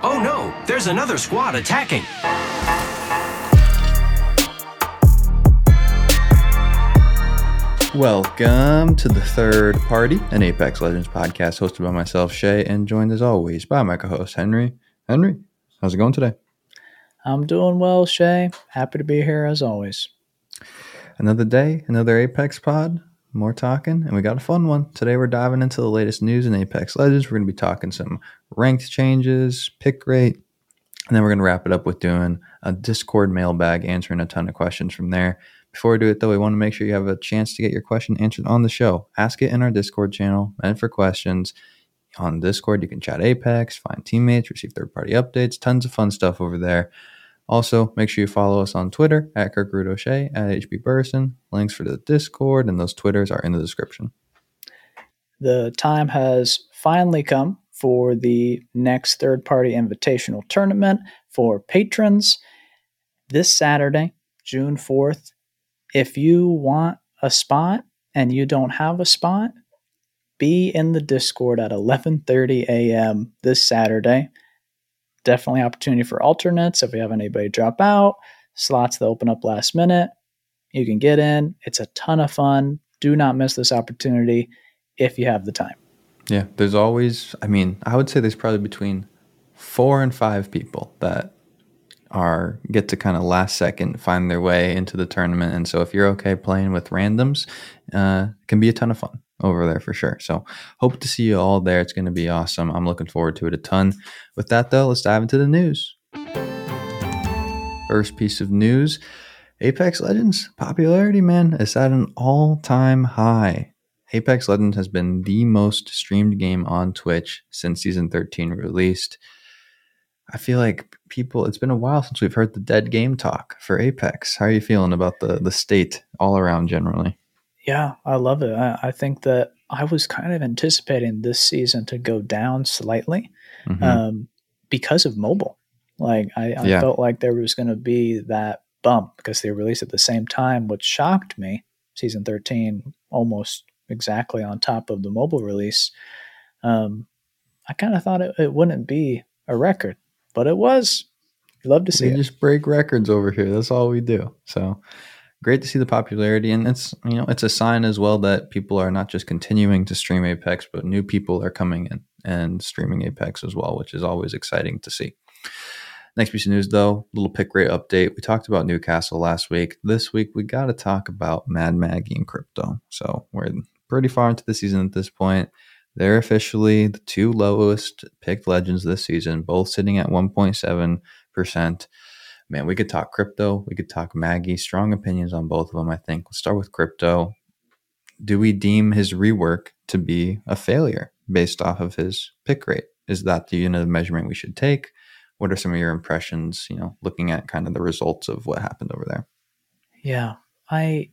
Oh no, there's another squad attacking. Welcome to the third party, an Apex Legends podcast hosted by myself, Shay, and joined as always by my co host, Henry. Henry, how's it going today? I'm doing well, Shay. Happy to be here as always. Another day, another Apex pod, more talking, and we got a fun one. Today we're diving into the latest news in Apex Legends. We're going to be talking some ranked changes, pick rate, and then we're going to wrap it up with doing a Discord mailbag, answering a ton of questions from there. Before we do it, though, we want to make sure you have a chance to get your question answered on the show. Ask it in our Discord channel, and for questions. On Discord, you can chat Apex, find teammates, receive third party updates, tons of fun stuff over there. Also, make sure you follow us on Twitter at Kirkroot O'Shea, at HB Burson. Links for the Discord and those Twitters are in the description. The time has finally come for the next third party invitational tournament for patrons this Saturday, June 4th. If you want a spot and you don't have a spot, be in the Discord at 11:30 a.m. this Saturday. Definitely opportunity for alternates if we have anybody drop out, slots that open up last minute. You can get in. It's a ton of fun. Do not miss this opportunity if you have the time. Yeah, there's always, I mean, I would say there's probably between four and five people that are get to kind of last second find their way into the tournament. And so if you're okay playing with randoms, uh, can be a ton of fun over there for sure. So hope to see you all there. It's going to be awesome. I'm looking forward to it a ton. With that though, let's dive into the news. First piece of news. Apex Legends popularity, man, is at an all-time high. Apex Legends has been the most streamed game on Twitch since season 13 released. I feel like people it's been a while since we've heard the dead game talk for Apex. How are you feeling about the the state all around generally? Yeah, I love it. I, I think that I was kind of anticipating this season to go down slightly Mhm. um, because of mobile. Like I, I Yeah. felt like there was going to be that bump because they released at the same time, which shocked me. Season thirteen almost exactly on top of the mobile release. Um, I kind of thought it, it wouldn't be a record, but it was. Love to see we it. just break records over here. That's all we do. So great to see the popularity, and it's you know it's a sign as well that people are not just continuing to stream Apex, but new people are coming in and streaming Apex as well, which is always exciting to see. Next piece of news, though, little pick rate update. We talked about Newcastle last week. This week, we got to talk about Mad Maggie and Crypto. So we're pretty far into the season at this point. They're officially the two lowest picked legends this season, both sitting at 1.7%. Man, we could talk crypto. We could talk Maggie. Strong opinions on both of them, I think. Let's start with crypto. Do we deem his rework to be a failure based off of his pick rate? Is that the unit of measurement we should take? What are some of your impressions, you know, looking at kind of the results of what happened over there? Yeah, I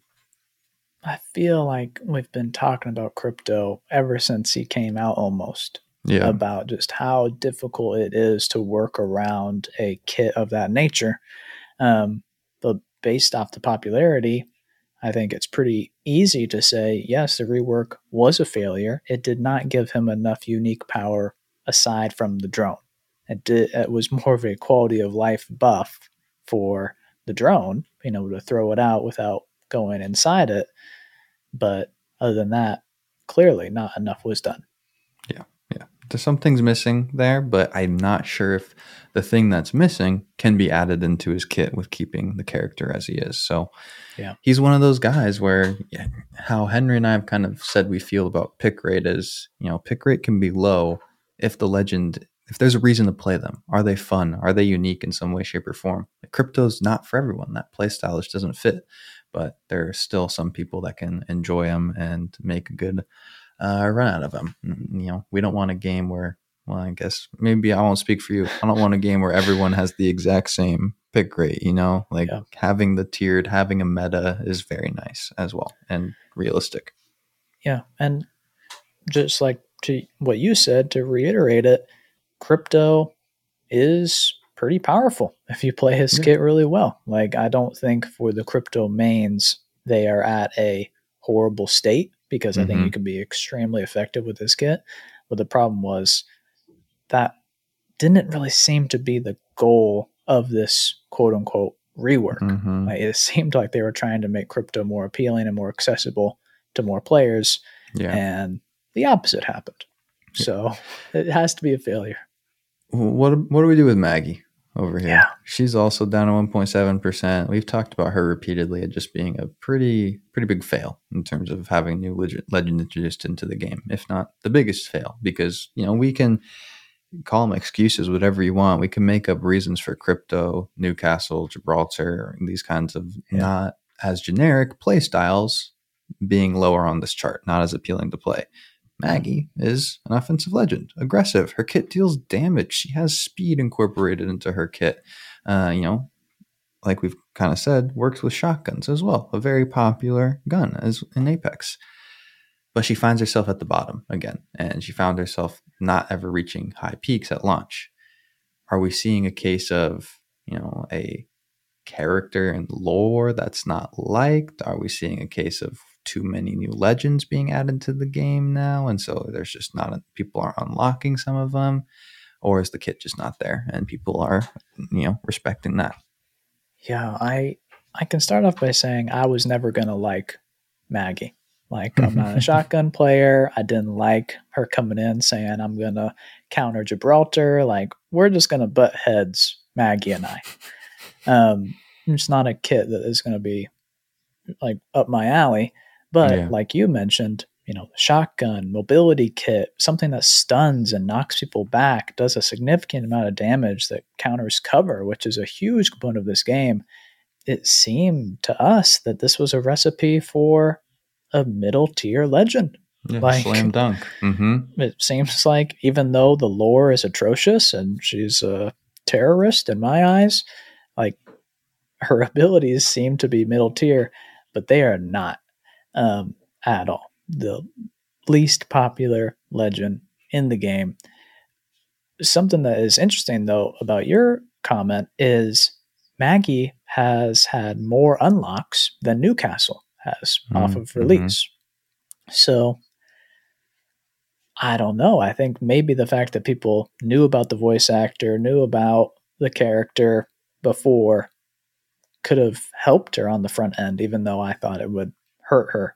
I feel like we've been talking about crypto ever since he came out almost Yeah. about just how difficult it is to work around a kit of that nature. Um, but based off the popularity, I think it's pretty easy to say yes, the rework was a failure. It did not give him enough unique power aside from the drone. It did. It was more of a quality of life buff for the drone, being able to throw it out without going inside it. But other than that, clearly not enough was done. There's some things missing there, but I'm not sure if the thing that's missing can be added into his kit with keeping the character as he is. So, Yeah. he's one of those guys where yeah, how Henry and I have kind of said we feel about pick rate is, you know, pick rate can be low if the legend, if there's a reason to play them. Are they fun? Are they unique in some way, shape, or form? Crypto's not for everyone. That play style just doesn't fit, but there are still some people that can enjoy them and make a good uh, run out of them. You know, we don't want a game where, well, I guess maybe I won't speak for you. I don't want a game where everyone has the exact same pick rate. You know, like Yeah. having the tiered, having a meta is very nice as well and realistic. Yeah, and just like to what you said, to reiterate it, crypto is pretty powerful if you play his Yeah. kit really well. Like I don't think for the crypto mains they are at a horrible state because I think you can be extremely effective with this kit. But the problem was that didn't really seem to be the goal of this quote unquote rework. Mhm. Like, it seemed like they were trying to make crypto more appealing and more accessible to more players, Yeah. and the opposite happened. So it has to be a failure. What what do we do with Maggie over here? Yeah. She's also down to 1.7%. We've talked about her repeatedly at just being a pretty pretty big fail in terms of having new legend, legend introduced into the game, if not the biggest fail because, you know, we can call them excuses whatever you want. We can make up reasons for crypto, Newcastle, Gibraltar, these kinds of Yeah. not as generic play styles being lower on this chart, not as appealing to play. Maggie is an offensive legend, aggressive. Her kit deals damage. She has speed incorporated into her kit. Uh, you know, like we've kind of said, works with shotguns as well. A very popular gun as in Apex. But she finds herself at the bottom again, and she found herself not ever reaching high peaks at launch. Are we seeing a case of you know a character and lore that's not liked? Are we seeing a case of too many new legends being added to the game now, and so there's just not people are unlocking some of them, or is the kit just not there and people are you know respecting that? Yeah, I I can start off by saying I was never gonna like Maggie. Like I'm not a shotgun player. I didn't like her coming in saying I'm gonna counter Gibraltar. Like we're just gonna butt heads, Maggie and I. Um, it's not a kit that is gonna be like up my alley. But Yeah. like you mentioned, you know, shotgun, mobility kit, something that stuns and knocks people back, does a significant amount of damage that counters cover, which is a huge component of this game. It seemed to us that this was a recipe for a middle tier legend. Yeah, Like- slam dunk. Mm-hmm. It seems like even though the lore is atrocious and she's a terrorist in my eyes, like her abilities seem to be middle tier, but they are not um, at all. The least popular legend in the game. Something that is interesting though about your comment is Maggie has had more unlocks than Newcastle has off Mm, of mhm. release. So I don't know. I think maybe the fact that people knew about the voice actor, knew about the character before could have helped her on the front end, even though I thought it would hurt her.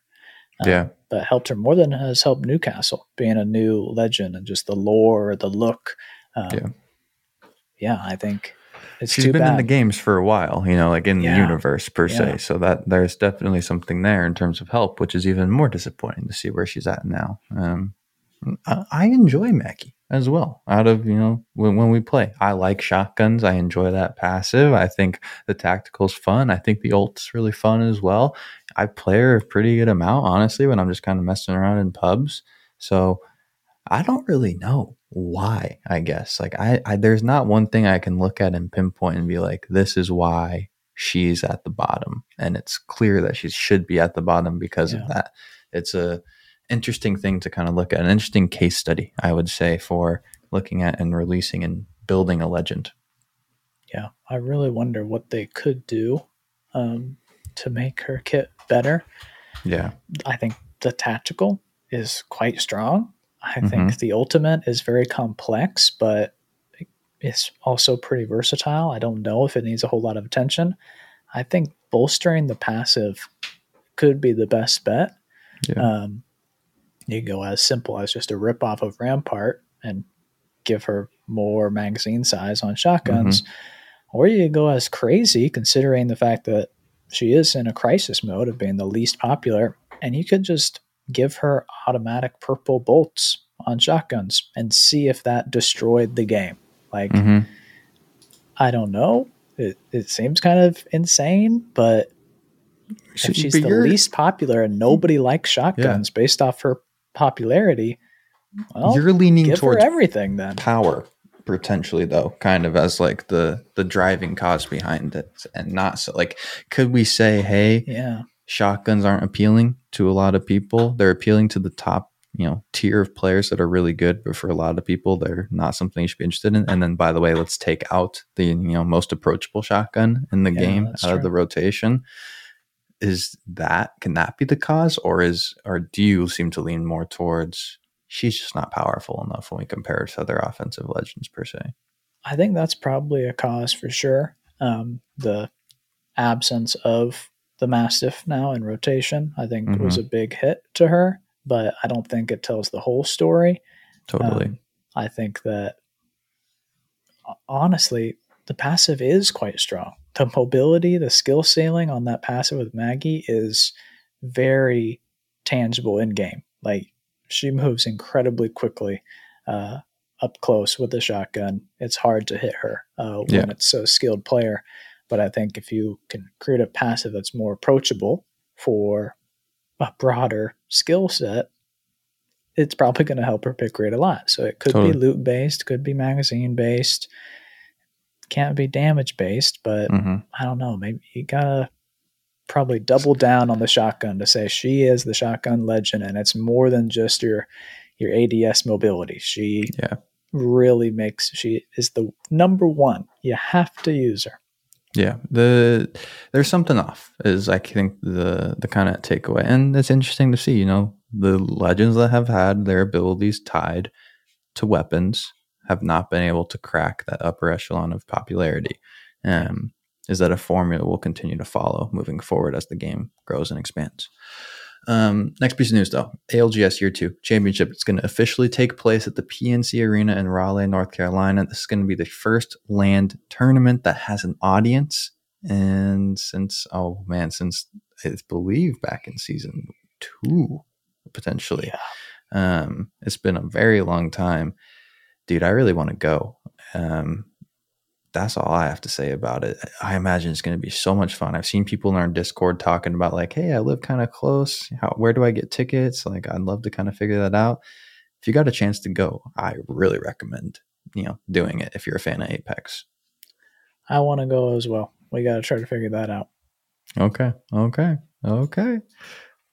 Um, Yeah. But helped her more than has helped Newcastle being a new legend and just the lore, the look. Um, Yeah. yeah, I think it's She's been bad. in the games for a while, you know, like in Yeah. the universe per Yeah. se. So that there's definitely something there in terms of help, which is even more disappointing to see where she's at now. Um, I, I enjoy Maggie as well. Out of you know when, when we play, I like shotguns. I enjoy that passive. I think the tactical's fun. I think the ult's really fun as well. I play her a pretty good amount, honestly, when I'm just kind of messing around in pubs. So I don't really know why, I guess. Like I, I there's not one thing I can look at and pinpoint and be like, this is why she's at the bottom. And it's clear that she should be at the bottom because Yeah. of that. It's a interesting thing to kind of look at, an interesting case study, I would say, for looking at and releasing and building a legend. yeah, I really wonder what they could do um, to make her kit better. Yeah. I think the tactical is quite strong. I Mhm. think the ultimate is very complex, but it's also pretty versatile. I don't know if it needs a whole lot of attention. I think bolstering the passive could be the best bet. Yeah. Um, you go as simple as just a rip off of Rampart and give her more magazine size on shotguns, or you go as crazy, considering the fact that she is in a crisis mode of being the least popular, and you could just give her automatic purple bolts on shotguns and see if that destroyed the game. Like, Mhm. I don't know. It, it seems kind of insane, but if she's the least popular and nobody likes shotguns based off her popularity, well, you're leaning towards everything then. power potentially though kind of as like the the driving cause behind it and not so like could we say hey Yeah, shotguns aren't appealing to a lot of people? They're appealing to the top you know tier of players that are really good but for a lot of people they're not something you should be interested in. And then by the way let's take out the you know most approachable shotgun in the Yeah, game out of the rotation. Is that can that be the cause? Or is or do you seem to lean more towards she's just not powerful enough when we compare her to other offensive legends per se I think that's probably a cause for sure. Um, the absence of the Mastiff now in rotation, I think, was Mm-hmm. a big hit to her, but I don't think it tells the whole story. Totally. Um, I think that honestly, the passive is quite strong. The mobility, the skill ceiling on that passive with Maggie is very tangible in game. Like she moves incredibly quickly uh, up close with the shotgun. It's hard to hit her uh, when Yeah. it's so skilled player. But I think if you can create a passive that's more approachable for a broader skill set, it's probably going to help her pick rate a lot. So it could Totally. be loot based, could be magazine based, can't be damage based, but hmm I don't know. Maybe you gotta probably double down on the shotgun to say she is the shotgun legend, and it's more than just your your ADS mobility. She Yeah. really makes she is the number one. You have to use her. Yeah, the there's something off is I think the the kind of takeaway, and it's interesting to see. You know, the legends that have had their abilities tied to weapons have not been able to crack that upper echelon of popularity. Um, is that a formula we'll continue to follow moving forward as the game grows and expands? Um, next piece of news, though, ALGS Year Two Championship. It's going to officially take place at the PNC Arena in Raleigh, North Carolina. This is going to be the first LAN tournament that has an audience, and since oh man, since I believe back in season two, potentially. Um, it's been a very long time, dude. I really want to go. Um, that's all I have to say about it. I imagine it's going to be so much fun. I've seen people in our Discord talking about like, "Hey, I live kind of close. How, where do I get tickets?" Like, I'd love to kind of figure that out. If you got a chance to go, I really recommend you know doing it if you're a fan of Apex. I want to go as well. We got to try to figure that out. Okay, okay, okay.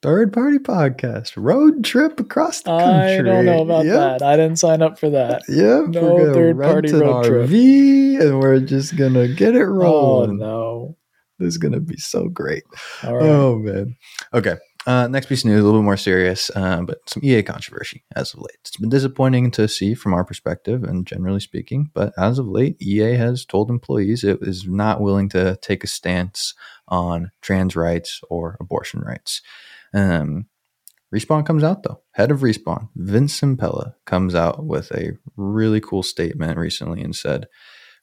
Third party podcast, road trip across the country. I don't know about Yep. that. I didn't sign up for that. Yep, No we're gonna third-party rent an road trip. RV and we're just gonna get it Oh rolling. no! This is gonna be so great. Right. Oh man. Okay. Uh, next piece of news, a little bit more serious, uh, but some EA controversy as of late. It's been disappointing to see from our perspective and generally speaking, but as of late, EA has told employees it is not willing to take a stance on trans rights or abortion rights. Um, Respawn comes out though. Head of Respawn, Vince Zampella, comes out with a really cool statement recently and said,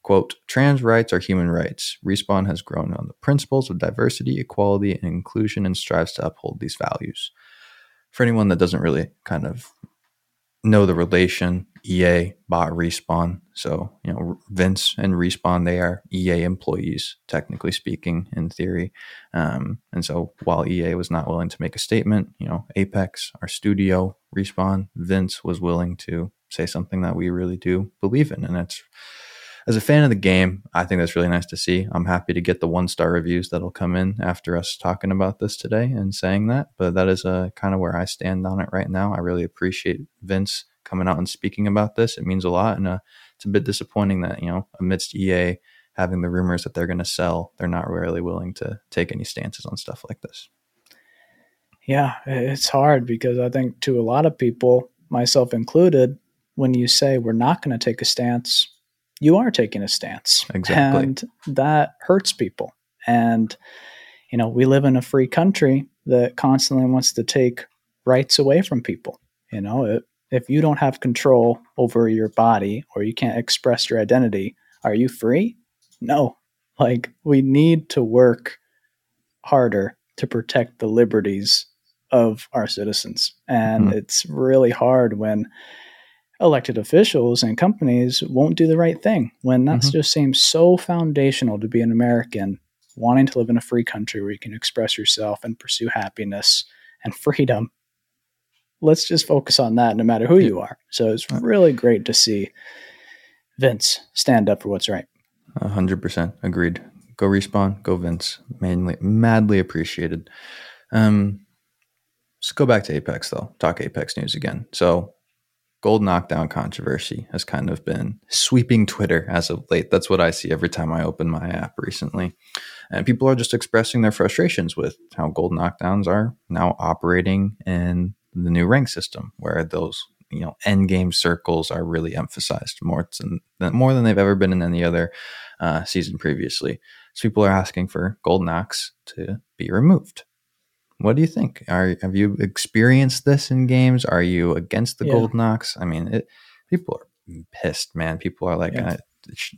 quote, trans rights are human rights. Respawn has grown on the principles of diversity, equality, and inclusion and strives to uphold these values. For anyone that doesn't really kind of know the relation, EA bought Respawn. So, you know, Vince and Respawn, they are EA employees, technically speaking, in theory. Um, and so while EA was not willing to make a statement, you know, Apex, our studio, Respawn, Vince was willing to say something that we really do believe in. And that's, as a fan of the game, I think that's really nice to see. I'm happy to get the one star reviews that'll come in after us talking about this today and saying that. But that is uh, kind of where I stand on it right now. I really appreciate Vince coming out and speaking about this. It means a lot. And uh, it's a bit disappointing that, you know, amidst EA having the rumors that they're going to sell, they're not really willing to take any stances on stuff like this. Yeah, it's hard because I think to a lot of people, myself included, when you say we're not going to take a stance, you are taking a stance. Exactly. And that hurts people. And, you know, we live in a free country that constantly wants to take rights away from people. You know, if, if you don't have control over your body or you can't express your identity, are you free? No. Like, we need to work harder to protect the liberties of our citizens. And Mhm. it's really hard when elected officials and companies won't do the right thing, when that Mhm. just seems so foundational to be an American, wanting to live in a free country where you can express yourself and pursue happiness and freedom. Let's just focus on that no matter who you are. So it's really great to see Vince stand up for what's right. A hundred percent agreed. Go respawn, go Vince. Mainly, madly appreciated. Um, let's go back to Apex though. Talk Apex news again. So, gold knockdown controversy has kind of been sweeping Twitter as of late. That's what I see every time I open my app recently, and people are just expressing their frustrations with how gold knockdowns are now operating in the new rank system, where those you know end game circles are really emphasized more than more than they've ever been in any other uh, season previously. So people are asking for gold knocks to be removed. What do you think? Are have you experienced this in games? Are you against the yeah. gold knocks? I mean, it, people are pissed, man. People are like,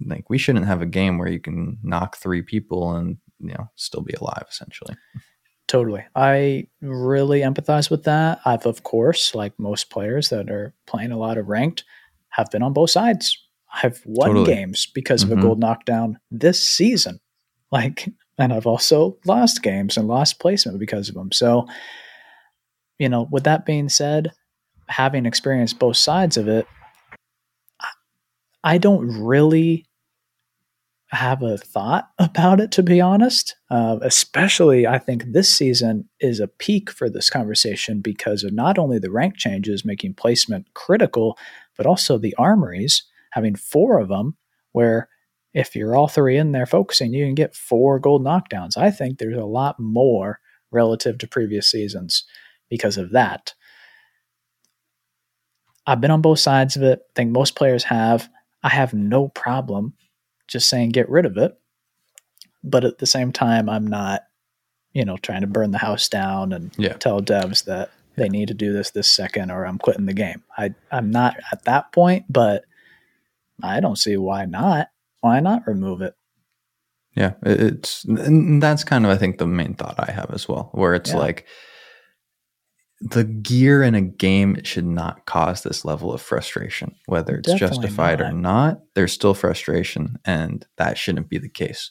like we shouldn't have a game where you can knock three people and you know still be alive, essentially. Totally. I really empathize with that. I've, of course, like most players that are playing a lot of ranked, have been on both sides. I've won totally. games because mm-hmm. of a mm-hmm. gold knockdown this season. Like, and I've also lost games and lost placement because of them. So, you know, with that being said, having experienced both sides of it, I don't really have a thought about it, to be honest. Uh, especially, I think this season is a peak for this conversation because of not only the rank changes making placement critical, but also the armories, having four of them, where if you're all three in there focusing, you can get four gold knockdowns. I think there's a lot more relative to previous seasons because of that. I've been on both sides of it. I think most players have. I have no problem just saying get rid of it. But at the same time, I'm not, you know, trying to burn the house down and yeah. tell devs that they need to do this this second or I'm quitting the game. I I'm not at that point, but I don't see why not. Why not remove it? Yeah, it's and that's kind of I think the main thought I have as well, where it's yeah. like the gear in a game should not cause this level of frustration, whether it's Definitely justified not. or not. There's still frustration, and that shouldn't be the case.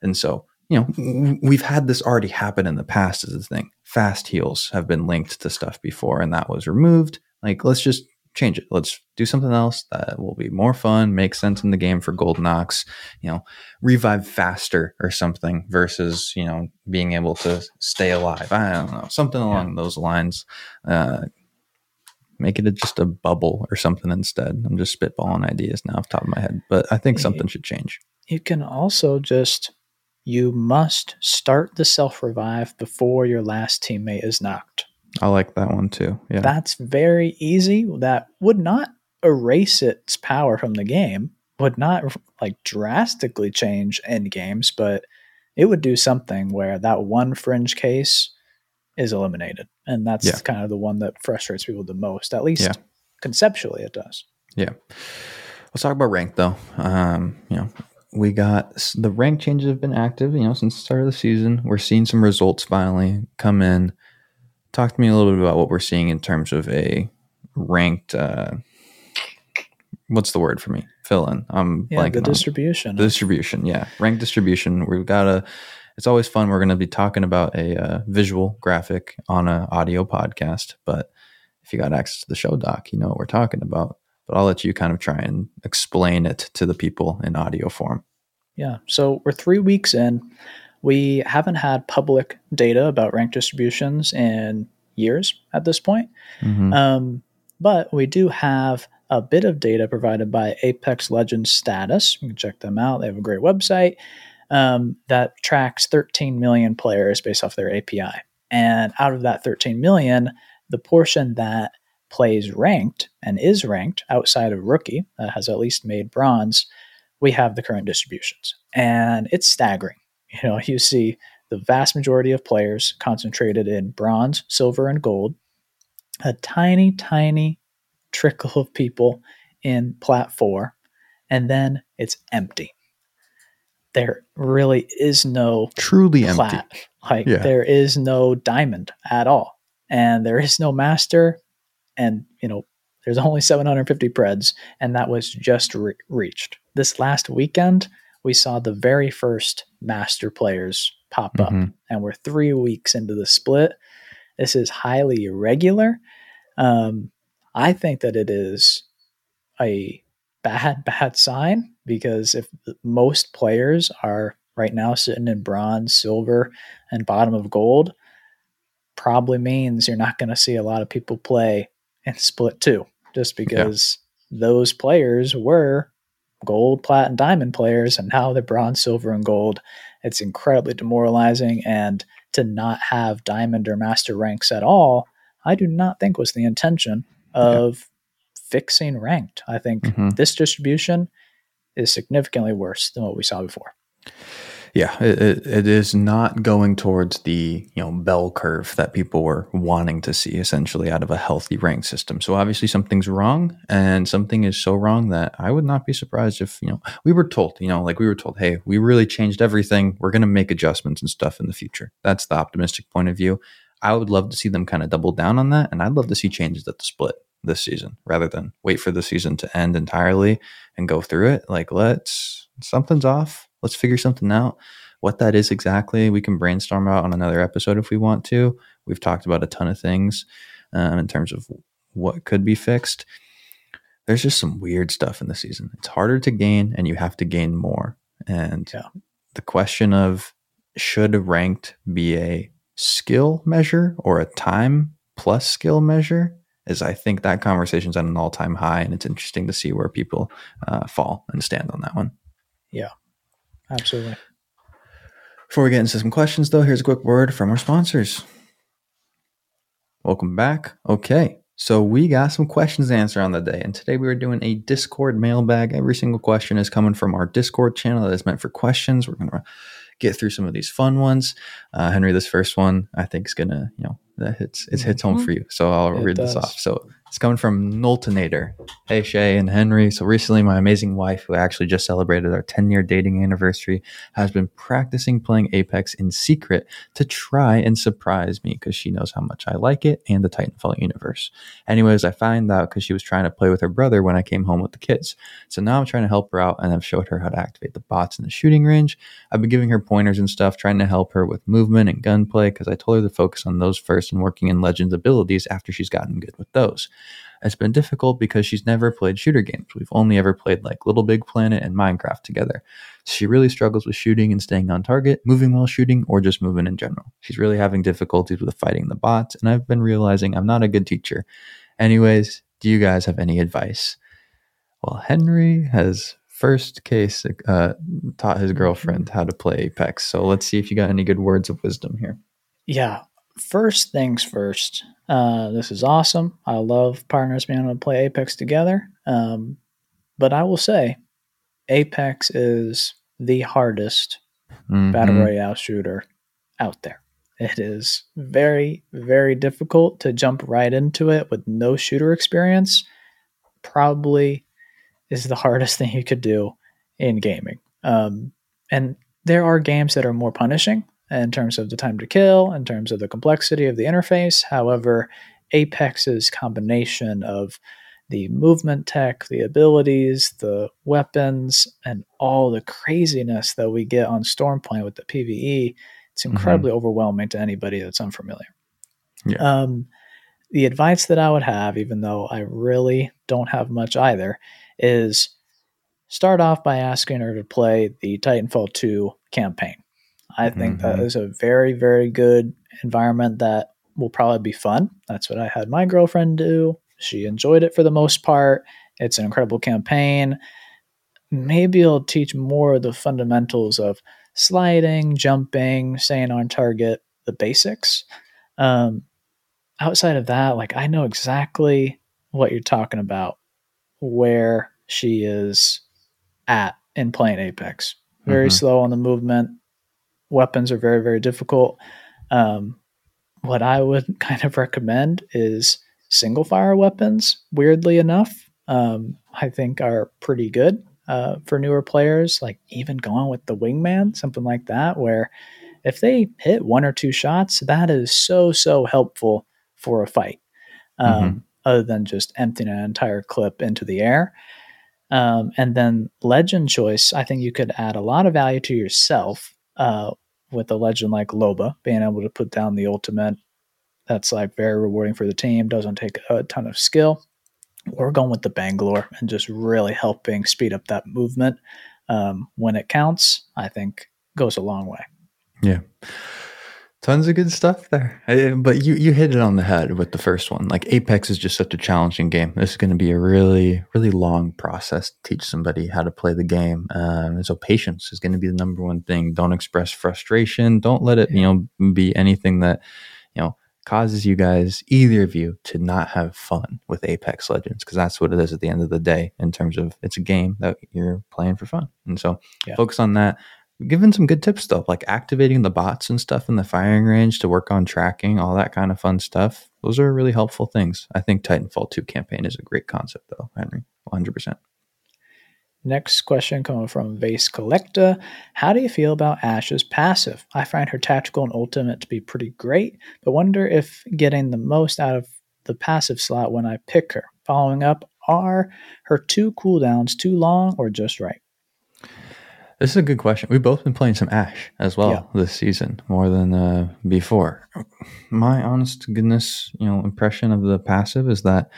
And so, you know, we've had this already happen in the past as a thing. Fast heals have been linked to stuff before, and that was removed. Like, let's just change it. Let's do something else that will be more fun, make sense in the game for gold knocks, you know, revive faster or something versus, you know, being able to stay alive. I don't know, something along yeah. those lines. Uh, make it a, just a bubble or something instead. I'm just spitballing ideas now off top of my head, but I think something should change. You can also just you must start the self revive before your last teammate is knocked. I like that one too. Yeah. That's very easy. That would not erase its power from the game, would not like drastically change end games, but it would do something where that one fringe case is eliminated. And that's yeah. kind of the one that frustrates people the most. At least yeah. conceptually it does. Yeah. Let's talk about rank though. Um, you know, we got the rank changes have been active, you know, since the start of the season. We're seeing some results finally come in talk to me a little bit about what we're seeing in terms of a ranked. Uh, what's the word for me? Fill in. I'm yeah, the distribution. The distribution, yeah, ranked distribution. We've got a. It's always fun. We're going to be talking about a uh, visual graphic on an audio podcast, but if you got access to the show doc, you know what we're talking about. But I'll let you kind of try and explain it to the people in audio form. Yeah. So we're three weeks in. We haven't had public data about rank distributions in years at this point. Mm-hmm. Um, but we do have a bit of data provided by Apex Legends Status. You can check them out. They have a great website um, that tracks 13 million players based off their API. And out of that 13 million, the portion that plays ranked and is ranked outside of rookie that has at least made bronze, we have the current distributions. And it's staggering. You know, you see the vast majority of players concentrated in bronze, silver, and gold, a tiny, tiny trickle of people in plat four, and then it's empty. There really is no truly plat. empty. Like yeah. there is no diamond at all, and there is no master, and you know there's only 750 preds, and that was just re- reached this last weekend we saw the very first master players pop mm-hmm. up, and we're three weeks into the split. This is highly irregular. Um, I think that it is a bad, bad sign because if most players are right now sitting in bronze, silver, and bottom of gold, probably means you're not going to see a lot of people play in split two just because yeah. those players were gold, plat, and diamond players, and now they're bronze, silver, and gold. It's incredibly demoralizing. And to not have diamond or master ranks at all, I do not think was the intention of fixing ranked. I think Mhm. this distribution is significantly worse than what we saw before. Yeah, it, it, is not going towards the you know bell curve that people were wanting to see essentially out of a healthy rank system. So obviously something's wrong, and something is so wrong that I would not be surprised if you know we were told you know like we were told, hey, we really changed everything. We're going to make adjustments and stuff in the future. That's the optimistic point of view. I would love to see them kind of double down on that, and I'd love to see changes at the split this season rather than wait for the season to end entirely and go through it. Like let's something's off. Let's figure something out. What that is exactly, we can brainstorm out on another episode if we want to. We've talked about a ton of things um, in terms of what could be fixed. There's just some weird stuff in the season. It's harder to gain, and you have to gain more. And Yeah. the question of should ranked be a skill measure or a time plus skill measure is I think that conversation's at an all time high, and it's interesting to see where people uh, fall and stand on that one. Absolutely. Before we get into some questions, though, here's a quick word from our sponsors. Welcome back. Okay, so we got some questions to answer on the day, and today we are doing a Discord mailbag. Every single question is coming from our Discord channel that is meant for questions. We're gonna get through some of these fun ones. Uh, Henry, this first one I think is gonna, you know, that hits it hits home Mhm. for you. So I'll It read this off. So it's coming from Noltonator. Hey Shay and Henry. So recently, my amazing wife, who actually just celebrated our 10 year dating anniversary, has been practicing playing Apex in secret to try and surprise me because she knows how much I like it and the Titanfall universe. Anyways, I find out because she was trying to play with her brother when I came home with the kids. So now I'm trying to help her out and I've showed her how to activate the bots in the shooting range. I've been giving her pointers and stuff, trying to help her with movement and gunplay because I told her to focus on those first and working in Legends abilities after she's gotten good with those. It's been difficult because she's never played shooter games. We've only ever played like Little Big Planet and Minecraft together. She really struggles with shooting and staying on target, moving while shooting, or just moving in general. She's really having difficulties with fighting the bots, and I've been realizing I'm not a good teacher. Anyways, do you guys have any advice? Well, Henry has first case uh, taught his girlfriend how to play Apex. So let's see if you got any good words of wisdom here. Yeah. First things first. Uh, this is awesome. I love partners being able to play Apex together. Um, but I will say, Apex is the hardest battle Mhm. royale shooter out there. It is very, very difficult to jump right into it with no shooter experience. Probably is the hardest thing you could do in gaming. Um, and there are games that are more punishing in terms of the time to kill, in terms of the complexity of the interface. However, Apex's combination of the movement tech, the abilities, the weapons, and all the craziness that we get on Stormpoint with the PvE, it's incredibly overwhelming to anybody that's unfamiliar. Yeah. Um, the advice that I would have, even though I really don't have much either, is start off by asking her to play the Titanfall 2 campaign. I think that Mhm. is a very, very good environment that will probably be fun. That's what I had my girlfriend do. She enjoyed it for the most part. It's an incredible campaign. Maybe it'll teach more of the fundamentals of sliding, jumping, staying on target, the basics. Um, outside of that, like I know exactly what you're talking about, where she is at in playing Apex. Very Mhm. slow on the movement. Weapons are very, very difficult. Um, what I would kind of recommend is single fire weapons, weirdly enough, um, I think are pretty good uh, for newer players. Like even going with the wingman, something like that, where if they hit one or two shots, that is so, so helpful for a fight, um, other than just emptying an entire clip into the air. Um, and then legend choice, I think you could add a lot of value to yourself uh, with a legend like Loba, being able to put down the ultimate. That's like very rewarding for the team. Doesn't take a ton of skill. We're going with the Bangalore and just really helping speed up that movement um, when it counts. I think goes a long way. Yeah. Tons of good stuff there. Uh, But you, you hit it on the head with the first one. Like Apex is just such a challenging game. This is going to be a really, really long process to teach somebody how to play the game. Um, and so patience is going to be the number one thing. Don't express frustration. Don't let it, you know, be anything that, you know, causes you guys, either of you, to not have fun with Apex Legends because that's what it is at the end of the day. In terms of it's a game that you're playing for fun, and so Yeah. focus on that. Given some good tips though, like activating the bots and stuff in the firing range to work on tracking, all that kind of fun stuff. Those are really helpful things. I think Titanfall 2 campaign is a great concept though, Henry. 100%. Next question coming from Vase Collecta. How do you feel about Ash's passive? I find her tactical and ultimate to be pretty great, but wonder if getting the most out of the passive slot when I pick her. Following up, are her two cooldowns too long or just right? This is a good question. We've both been playing some Ash as well Yeah. this season, more than uh, before. My honest goodness, you know, impression of the passive is that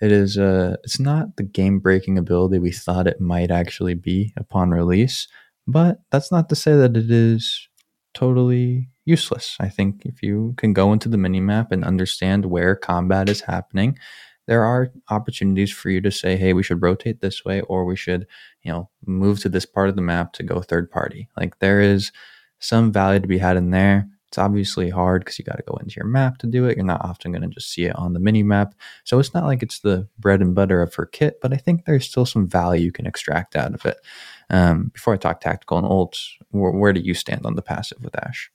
it is uh it's not the game breaking ability we thought it might actually be upon release, but that's not to say that it is totally useless. I think if you can go into the minimap and understand where combat is happening, there are opportunities for you to say, hey, we should rotate this way or we should you know move to this part of the map to go third party. Like there is some value to be had in there. It's obviously hard because you got to go into your map to do it. You're not often going to just see it on the mini map. So it's not like it's the bread and butter of her kit but i think there's still some value you can extract out of it. Um, before i talk tactical and ults where, where do you stand on the passive with ash?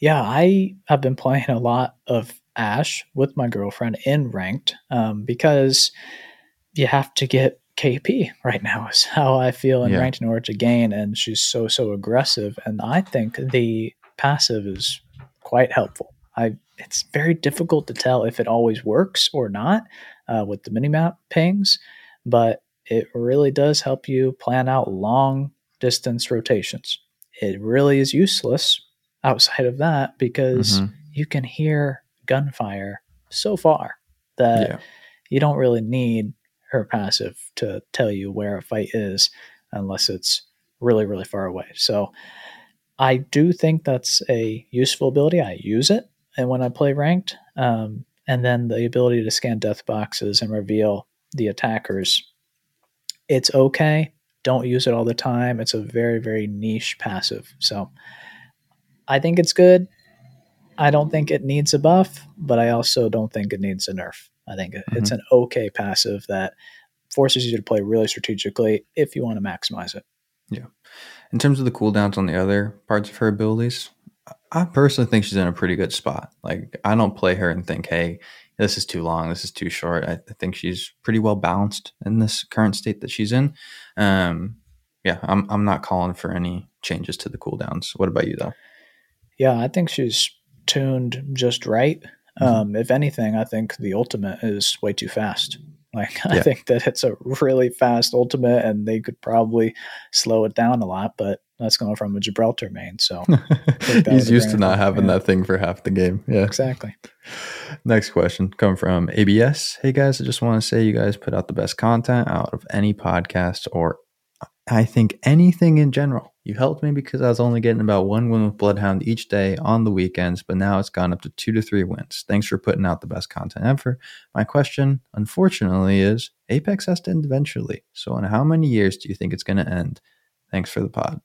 Yeah, I have been playing a lot of Ash with my girlfriend in ranked um, because you have to get KP right now is how I feel in Yeah. ranked in order to gain, and she's so so aggressive, and I think the passive is quite helpful. I it's very difficult to tell if it always works or not uh, with the minimap pings, but it really does help you plan out long distance rotations. It really is useless outside of that because Mhm. you can hear gunfire so far that yeah. you don't really need her passive to tell you where a fight is unless it's really really far away. So i do think that's a useful ability. I use it and when i play ranked um, and then the ability to scan death boxes and reveal the attackers it's okay. Don't use it all the time. It's a very very niche passive. So i think it's good i don't think it needs a buff but i also don't think it needs a nerf i think it- it's an okay passive that forces you to play really strategically if you want to maximize it Yeah. In terms of the cooldowns on the other parts of her abilities, I personally think she's in a pretty good spot. Like, I don't play her and think, hey, this is too long, this is too short. I, I think she's pretty well balanced in this current state that she's in. Um, yeah, I'm, I'm not calling for any changes to the cooldowns. What about you, though? Yeah, I think she's tuned just right. Mhm. Um, if anything, I think the ultimate is way too fast. Like I Yeah. think that it's a really fast ultimate, and they could probably slow it down a lot. But that's going from a Gibraltar main, so He's used to not having that thing for half the game. Yeah. exactly. Next question coming from ABS. Hey guys, I just want to say you guys put out the best content out of any podcast or I think anything in general. You helped me because I was only getting about one win with Bloodhound each day on the weekends, but now it's gone up to two to three wins. Thanks for putting out the best content ever. My question, unfortunately, is Apex has to end eventually. So, in how many years do you think it's going to end? Thanks for the pod.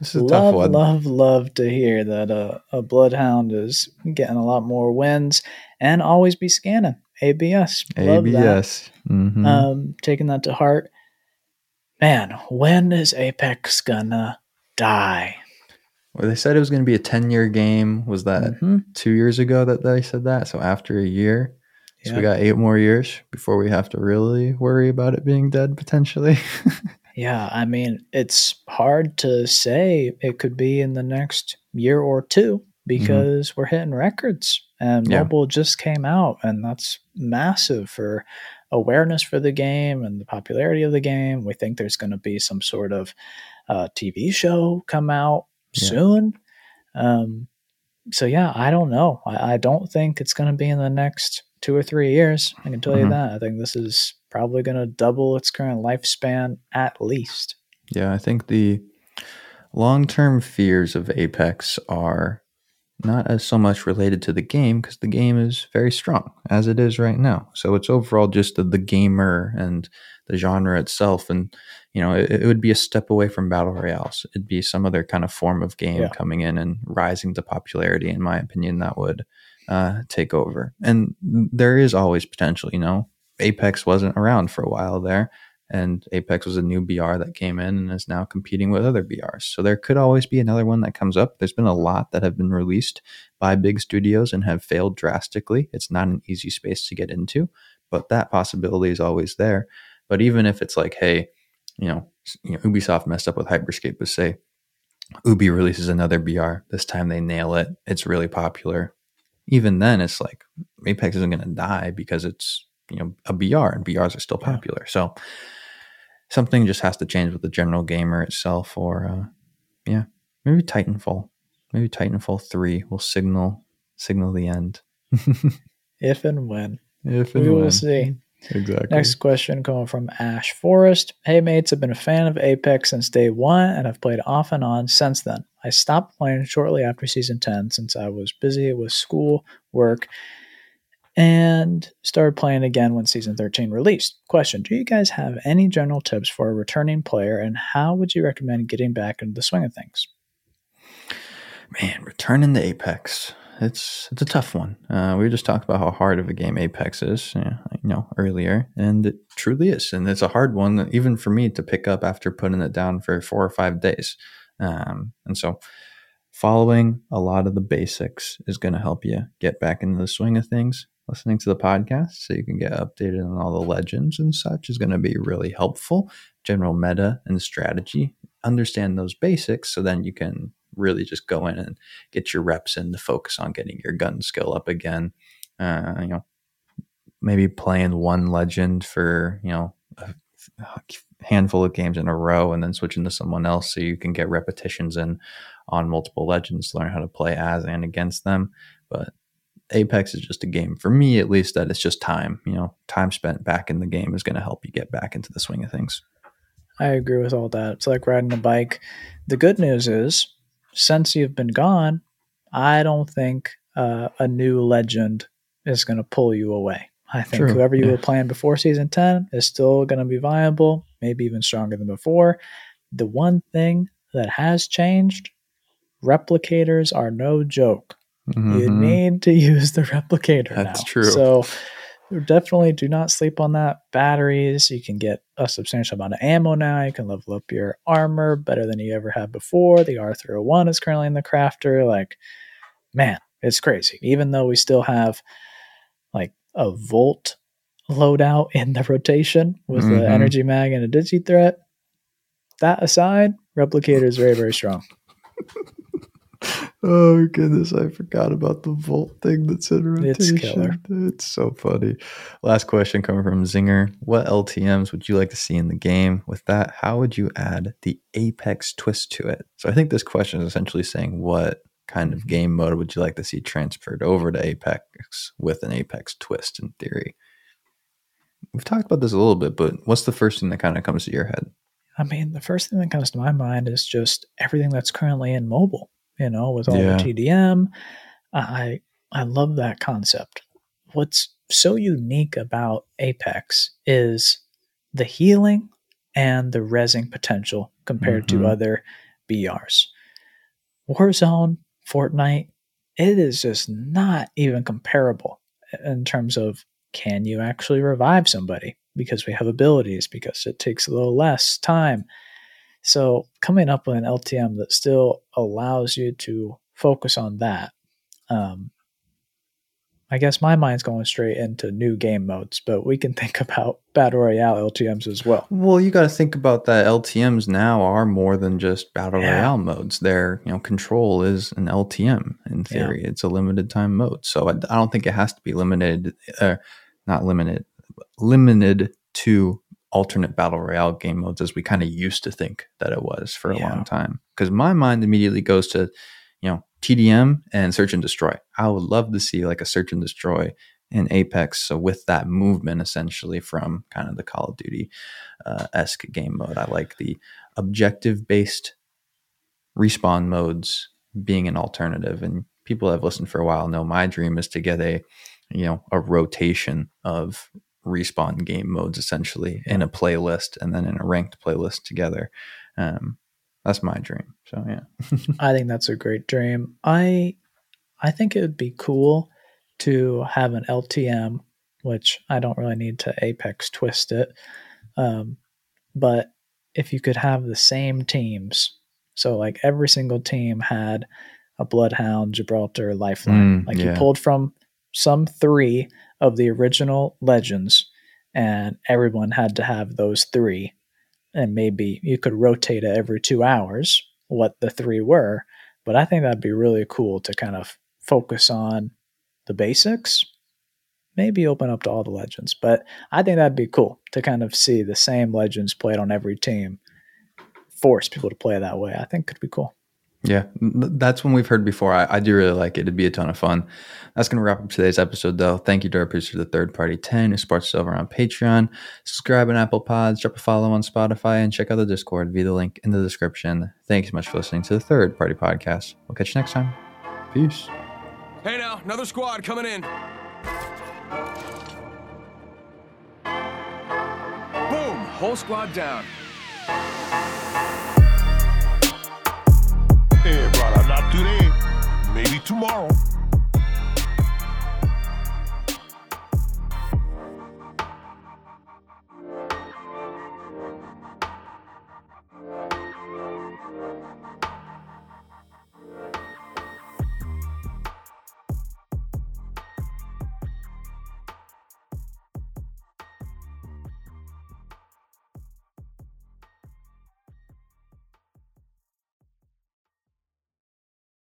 This is a tough love, one. love, love to hear that uh, a bloodhound is getting a lot more wins and always be scanning ABS. Love. ABS. Mhm. Um, taking that to heart. Man, when is Apex gonna die? Well, they said it was going to be a 10 year game. Was that Mhm. two years ago that they said that? So after a year. So we got eight more years before we have to really worry about it being dead potentially. Yeah, I mean, it's hard to say it could be in the next year or two because we're hitting records and Mm-hmm. Yeah. mobile just came out, and that's massive for awareness for the game and the popularity of the game. We think there's going to be some sort of uh, TV show come out Yeah. soon. Um, so, yeah, I don't know. I, I don't think it's going to be in the next two or three years. I can tell Mhm. you that. I think this is probably going to double its current lifespan at least. yeah, I think the long term fears of Apex are not as so much related to the game because the game is very strong as it is right now. So it's overall just the, the gamer and the genre itself. And, you know, it, it would be a step away from battle royales. It'd be some other kind of form of game Yeah. coming in and rising to popularity. In my opinion, that would uh, take over. And there is always potential. You know, Apex wasn't around for a while there, and Apex was a new BR that came in and is now competing with other BRs. So there could always be another one that comes up. There's been a lot that have been released by big studios and have failed drastically. It's not an easy space to get into, but that possibility is always there. But even if it's like, hey, you know, you know Ubisoft messed up with Hyperscape, but say Ubi releases another BR, this time they nail it, it's really popular. Even then, it's like Apex isn't going to die because it's you know a BR and BRs are still popular. So something just has to change with the general gamer itself, or uh, yeah, maybe Titanfall, maybe Titanfall three will signal signal the end. If and when. if and We will see. Exactly. Next question coming from Ash Forest. Hey mates, I've been a fan of Apex since day one and I've played off and on since then. I stopped playing shortly after season 10 since I was busy with school, work, and started playing again when season 13 released. Question Do you guys have any general tips for a returning player and how would you recommend getting back into the swing of things? Man, returning to Apex. It's it's a tough one. Uh, we just talked about how hard of a game Apex is, you know, earlier, and it truly is. And it's a hard one, even for me to pick up after putting it down for four or five days. Um, and so, following a lot of the basics is going to help you get back into the swing of things. Listening to the podcast so you can get updated on all the legends and such is going to be really helpful. General meta and strategy, understand those basics, so then you can really just go in and get your reps in to focus on getting your gun skill up again. Uh, you know, maybe playing one legend for you know a handful of games in a row, and then switching to someone else so you can get repetitions in on multiple legends, learn how to play as and against them. But Apex is just a game for me, at least. That it's just time. You know, time spent back in the game is going to help you get back into the swing of things. I agree with all that. It's like riding a bike. The good news is, since you've been gone, I don't think uh, a new legend is going to pull you away. I think True, whoever you yeah. were playing before season 10 is still going to be viable, maybe even stronger than before. The one thing that has changed replicators are no joke. You Mhm. need to use the replicator That's now. true. So definitely do not sleep on that. Batteries, you can get a substantial amount of ammo now. You can level up your armor better than you ever had before. The R301 is currently in the crafter. Like, man, it's crazy. Even though we still have like a volt loadout in the rotation with Mhm. the energy mag and a digi threat. That aside, replicator is very, very strong. Oh goodness, I forgot about the Volt thing that's in It's rotation. killer. It's so funny. Last question coming from Zinger. What LTMs would you like to see in the game? With that, how would you add the Apex twist to it? So I think this question is essentially saying what kind of mm-hmm. game mode would you like to see transferred over to Apex with an Apex twist in theory? We've talked about this a little bit, but what's the first thing that kind of comes to your head? I mean, the first thing that comes to my mind is just everything that's currently in mobile. You know, with all Yeah. the TDM, I I love that concept. What's so unique about Apex is the healing and the resing potential compared to Mhm. other BRs. Warzone, Fortnite, it is just not even comparable in terms of can you actually revive somebody because we have abilities because it takes a little less time. So coming up with an LTM that still allows you to focus on that. Um, I guess my mind's going straight into new game modes, but we can think about battle royale LTMs as well. Well, you got to think about that. LTMs now are more than just battle Yeah. royale modes. Their you know control is an LTM in Yeah. theory. It's a limited time mode, so I, I don't think it has to be limited, uh, not limited, limited to alternate battle royale game modes as we kind of used to think that it was for a Yeah. long time. Because my mind immediately goes to you know TDM and search and destroy. I would love to see like a search and destroy in Apex. So with that movement, essentially from kind of the Call of Duty uh, esque game mode, I like the objective based respawn modes being an alternative. And people that have listened for a while know my dream is to get a you know a rotation of respawn game modes essentially in a playlist and then in a ranked playlist together. Um, that's my dream. So yeah, I think that's a great dream. I I think it would be cool to have an LTM, which I don't really need to Apex twist it. Um, but if you could have the same teams, so like every single team had a Bloodhound, Gibraltar, Lifeline. Mm, like you pulled from some three of the original legends, and everyone had to have those three. And maybe you could rotate it every two hours what the three were. But I think that'd be really cool to kind of focus on the basics, maybe open up to all the legends. But I think that'd be cool to kind of see the same legends played on every team, force people to play that way. I think could be cool. Yeah, that's one we've heard before. I, I do really like it. It'd be a ton of fun. That's going to wrap up today's episode, though. Thank you to our producer, the Third Party 10, who supports us over on Patreon. Subscribe on Apple Pods, drop a follow on Spotify, and check out the Discord via the link in the description. Thanks so much for listening to the Third Party Podcast. We'll catch you next time. Peace. Hey now, another squad coming in. Boom! Whole squad down. Not today. Maybe tomorrow.